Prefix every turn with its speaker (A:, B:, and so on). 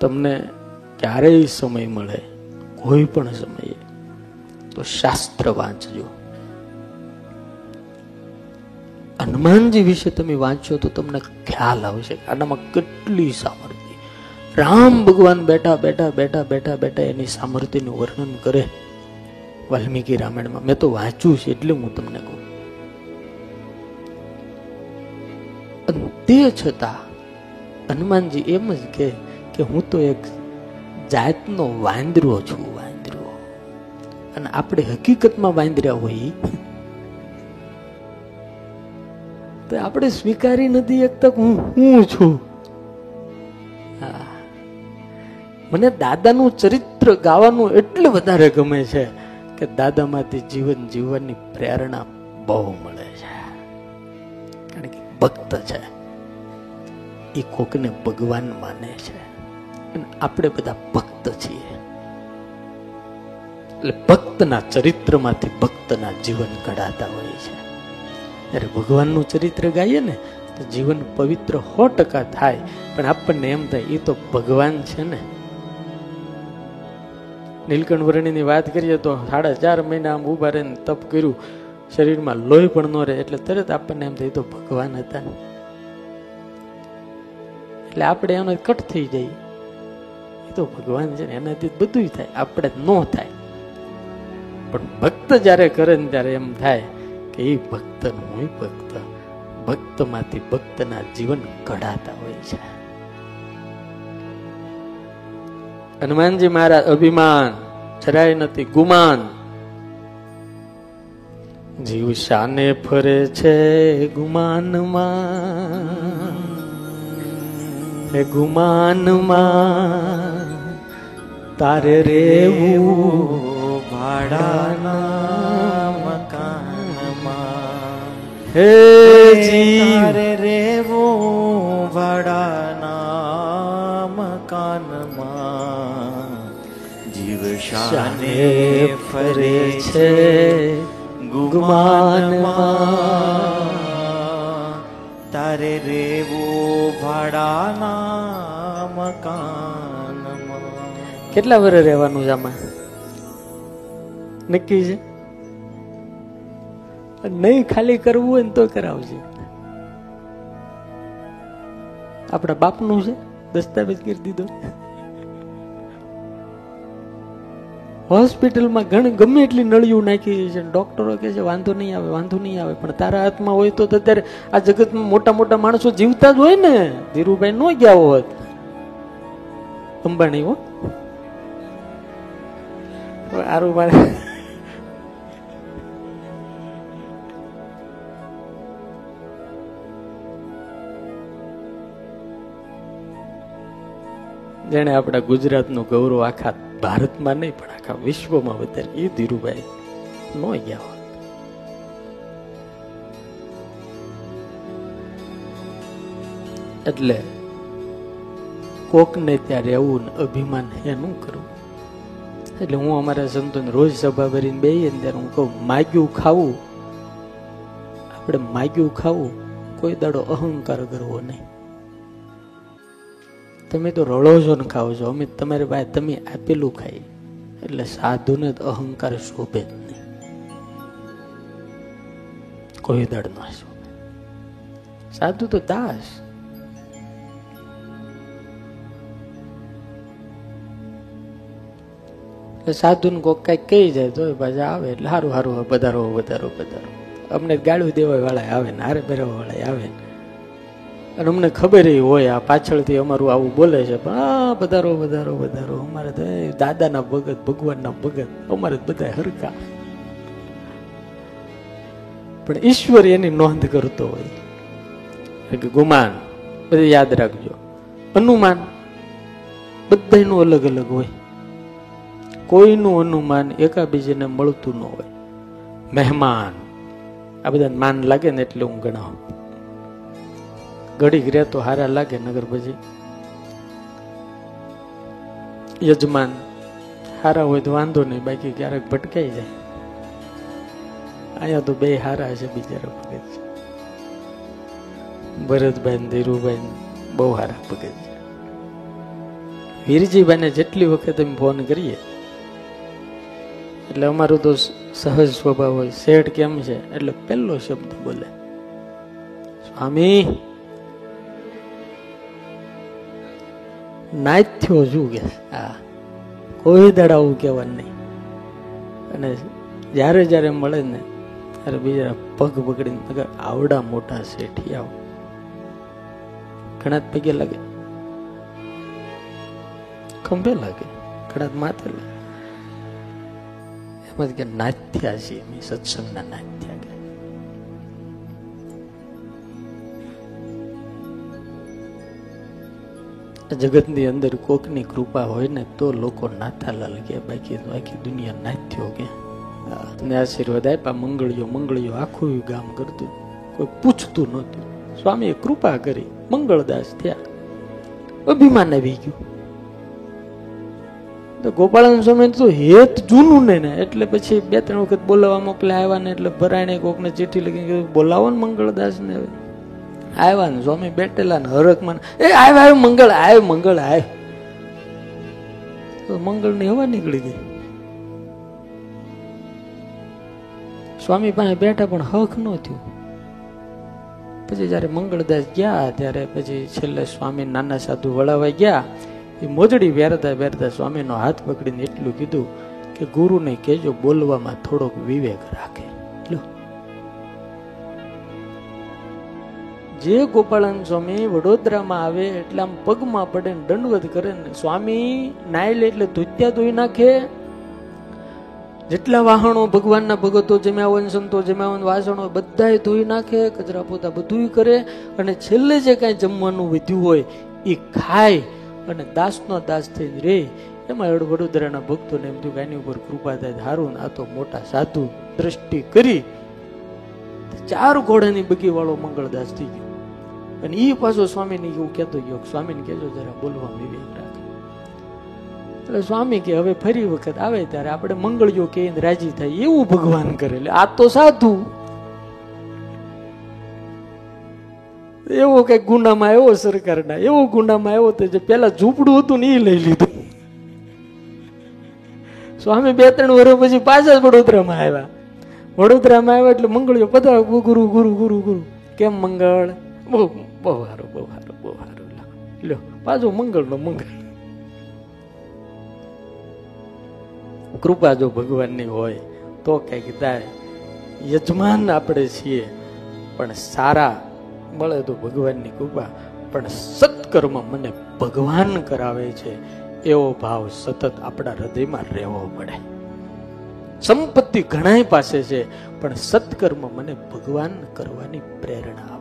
A: તમને ક્યારેય સમય મળે, કોઈ પણ સમયે, તો શાસ્ત્ર વાંચજો. હનુમાનજી વિશે તમે વાંચો તો તમને ખ્યાલ આવશે આનામાં કેટલી સામર્થ્ય. રામ ભગવાન બેઠા બેઠા બેઠા બેઠા બેઠા એની સામર્થ્યનું વર્ણન કરે. વાલ્મીકી રામાયણમાં મેં તો વાંચ્યું છે એટલે હું તમને કહું. અને તે છતાં હનુમાનજી એમ જ કે કે હું તો એક જાતનો વાંદરો છું, વાંદરો. અને આપણે હકીકતમાં વાંદરા હોય. તો આપણે સ્વીકારી નથી એકતા હું હું છું. મને દાદાનું ચરિત્ર ગાવાનું એટલું વધારે ગમે છે કે દાદામાંથી જીવન જીવવાની પ્રેરણા બહુ મળે છે. કારણ કે ભક્ત છે. એ કોકને ભગવાન માને છે. અને આપણે બધા ભક્ત છીએ. એટલે ભક્તના ચરિત્રમાંથી ભક્તના જીવન કઢાતા હોય છે જ્યારે ભગવાનનું ચરિત્ર ગાઈએ ને, તો જીવન પવિત્ર સો ટકા થાય. પણ આપણને એમ થાય એ તો ભગવાન છે ને. નીલકંઠ વર્ણિની વાત કરીએ તો સાડા ચાર મહિના આમ ઊભા રહીને તપ કર્યું. શરીરમાં લોહી પણ ન રહે, એટલે તરત આપણને એમ થાય તો ભગવાન હતા એટલે આપણે એનો કટ થઈ જાય. એ તો ભગવાન છે એનાથી બધું થાય, આપણે ન થાય. પણ ભક્ત જ્યારે કરે ને ત્યારે એમ થાય કે એ ભક્ત હું ભક્ત ભક્તમાંથી ભક્તના જીવન કઢાતા હોય છે. હનુમાનજી મારા અભિમાન, જરાય નથી ગુમાન. જીવ શાને ફરે છે ગુમાનમાં ગુમાનમાં. તારે રેવું
B: ભાડાના મકાનમાં.
A: હે
B: તારે રેવું ભાડાના મકાનમાં. જીવ શાને ફરે છે ગુમાનમાં. તારે રેવું ભાડાના
A: કેટલા વર્ષ રહેવાનું છે આમાં? નક્કી છે? નહીં ખાલી કરવું હોય ને તો કરાવજે. આપણા બાપનું છે? દસ્તાવેજ કરી દીધો. હોસ્પિટલમાં ઘણી ગમે એટલી નળિયું નાખી છે ડોક્ટરો કે છે, વાંધો નહીં આવે, વાંધો નહીં આવે. પણ તારા હાથમાં હોય તો અત્યારે આ જગતમાં મોટા મોટા માણસો જીવતા જ હોય ને. ધીરુભાઈ નો ગયા હોત. અંબાણી હો. આરું મારે જેને આપણા ગુજરાતનું ગૌરવ આખા ભારતમાં નહીં, પણ આખા વિશ્વમાં વધારે. એ ધીરુભાઈ નો ગયા હોત. એટલે કોકને ત્યારે એવું અભિમાન એનું કરવું. એટલે હું અમારા સંતોને રોજ સભા ભરીને બે ત્યારે હું કહું, માગ્યું ખાવું. આપણે માગ્યું ખાવું, કોઈ દાડો અહંકાર કરવો નહીં. તમે તો રડો છો ને ખાઓ છો. અમે તમારી પાસે તમે આપેલું ખાઈ એટલે સાધુને તો અહંકાર શોભે જ નહીં. કોઈ દાડ ના શોભે. સાધુ તો દાસ. એટલે સાધુ ને કોક કંઈક કહી જાય, તો પાછા આવે એટલે સારું સારું વધારો વધારો વધારો અમને ગાળું દેવા વાળા આવે ને, હારે પહેરવા વાળા આવે ને. અને અમને ખબર હોય, આ પાછળથી અમારું આવું બોલે છે, પણ આ વધારો વધારો વધારો અમારે તો દાદાના ભગત, ભગવાનના ભગત. અમારે બધા હરકા પણ ઈશ્વર એની નોંધ કરતો હોય. કે ગુમાન, બધું યાદ રાખજો. અનુમાન બધાનું અલગ અલગ હોય. કોઈનું અનુમાન એકાબીજાને મળતું ન હોય. મહેમાન. આ બધા માન લાગે ને એટલે હું ગણાવું. ઘડીક રહે તો હારા લાગે નગર પછી યજમાન, હારા હોય તો વાંધો નહીં, બાકી ક્યારેક ભટકાઈ જાય. અહીંયા તો બે હારા છે બિચારા પગે છે. ભરતભાઈ ધીરુભાઈ બહુ હારા પગે વીરજીભાઈને જેટલી વખત અમે ફોન કરીએ એટલે અમારું તો સહજ સ્વભાવ હોય. શેઠ કેમ છે? એટલે પહેલો શબ્દ બોલે. સ્વામી, નાથ્યો છું કે હા. કોઈ દાડા આવું કહેવાનું નહીં. અને જ્યારે જ્યારે મળે ને, ત્યારે બીજા પગ પકડીને આવડા મોટા શેઠિયાઓ ઘણા જ પગે લાગે. ખંભે લાગે. ઘણા માથે લાગે. એમાં કે નાથ્યા છીએ અમે સત્સંગના નાથ્યા જગતની અંદર કોકની કૃપા હોય ને તો લોકો નાથાલાલ કે બાકી આખી દુનિયા નાથ્યો કે. ને આશીર્વાદ આપ્યા, મંગળીઓ મંગળીઓ આખું ગામ કરતું. કોઈ પૂછતું નહોતું. સ્વામીએ કૃપા કરી, મંગળદાસ થયા. અભિમાન આવી ગયું. તો ગોપાળન સ્વામી તો હેત જૂનું ને ને. એટલે પછી બે ત્રણ વખત બોલાવવા મોકલે આવ્યા ને એટલે ભરાયણે કોકને ચીઠી લખી કીધું, બોલાવો ને મંગળદાસ આવ્યા ને સ્વામી બેઠેલા ને હરકમાં એ આવ આવ્યો મંગળ આવ્યો મંગળ આવ્યો તો મંગળની હવા નીકળી ગઈ. સ્વામી પાસે બેઠા પણ હક ન થયું. પછી જયારે મંગળદાસ ગયા, ત્યારે પછી છેલ્લે સ્વામી નાના સાધુ વળાવા ગયા એ મોજડી વેરતા વેરતા સ્વામીનો હાથ પકડીને એટલું કીધું કે ગુરુને કહેજો, બોલવામાં થોડોક વિવેક રાખે. જે ગોપાળન સ્વામી વડોદરામાં આવે એટલે આમ પગમાં પડે ને દંડવત કરે ને સ્વામી નાયલે એટલે ધોત્યા ધોઈ નાખે. જેટલા વાહણો ભગવાનના ભગતો જમ્યા હોય સંતો જમ્યા હોય વાસણો બધાય ધોઈ નાખે કચરા પોતા બધું કરે. અને છેલ્લે જે કાંઈ જમવાનું વધ્યું હોય એ ખાય. અને દાસનો દાસ થઈને રે. એમાં વડ- વડોદરાના ભક્તોને એમ થયું કે આની ઉપર કૃપા થાય હારું આ તો મોટા સાધુ દ્રષ્ટિ કરી. ચાર ઘોડાની બગી વાળો મંગળદાસ થઈ ગયો. અને એ પાછો સ્વામીને એવું કહેતો ગયો સ્વામીને કહેજો જરા બોલવા વિવેક રાખે. એટલે સ્વામી કે હવે ફરી વખત આવે ત્યારે આપણે મંગળીઓ કે રાજી થાય એવું ભગવાન કરે. એટલે આ તો સાધુ. એવો કઈ ગુંડામાં આવ્યો સરકારના? એવો ગુંડામાં આવ્યો તો જે પેલા ઝૂંપડું હતું ને એ લઈ લીધું. સ્વામી બે ત્રણ વર્ષ પછી પાછા જ વડોદરામાં આવ્યા. વડોદરામાં આવ્યા એટલે મંગળીઓ બધા ગુરુ ગુરુ ગુરુ ગુરુ. કેમ મંગળ? બહુ બહુ સારું બહુ સારું બહુ સારું. લ્યો પાછું મંગળનો મંગળ. કૃપા જો ભગવાનની હોય તો કંઈક થાય. યજમાન આપણે છીએ, પણ સારા મળે તો ભગવાનની કૃપા. પણ સત્કર્મ મને ભગવાન કરાવે છે, એવો ભાવ સતત આપણા હૃદયમાં રહેવો પડે. સંપત્તિ ઘણાય પાસે છે, પણ સત્કર્મ મને ભગવાન કરવાની પ્રેરણા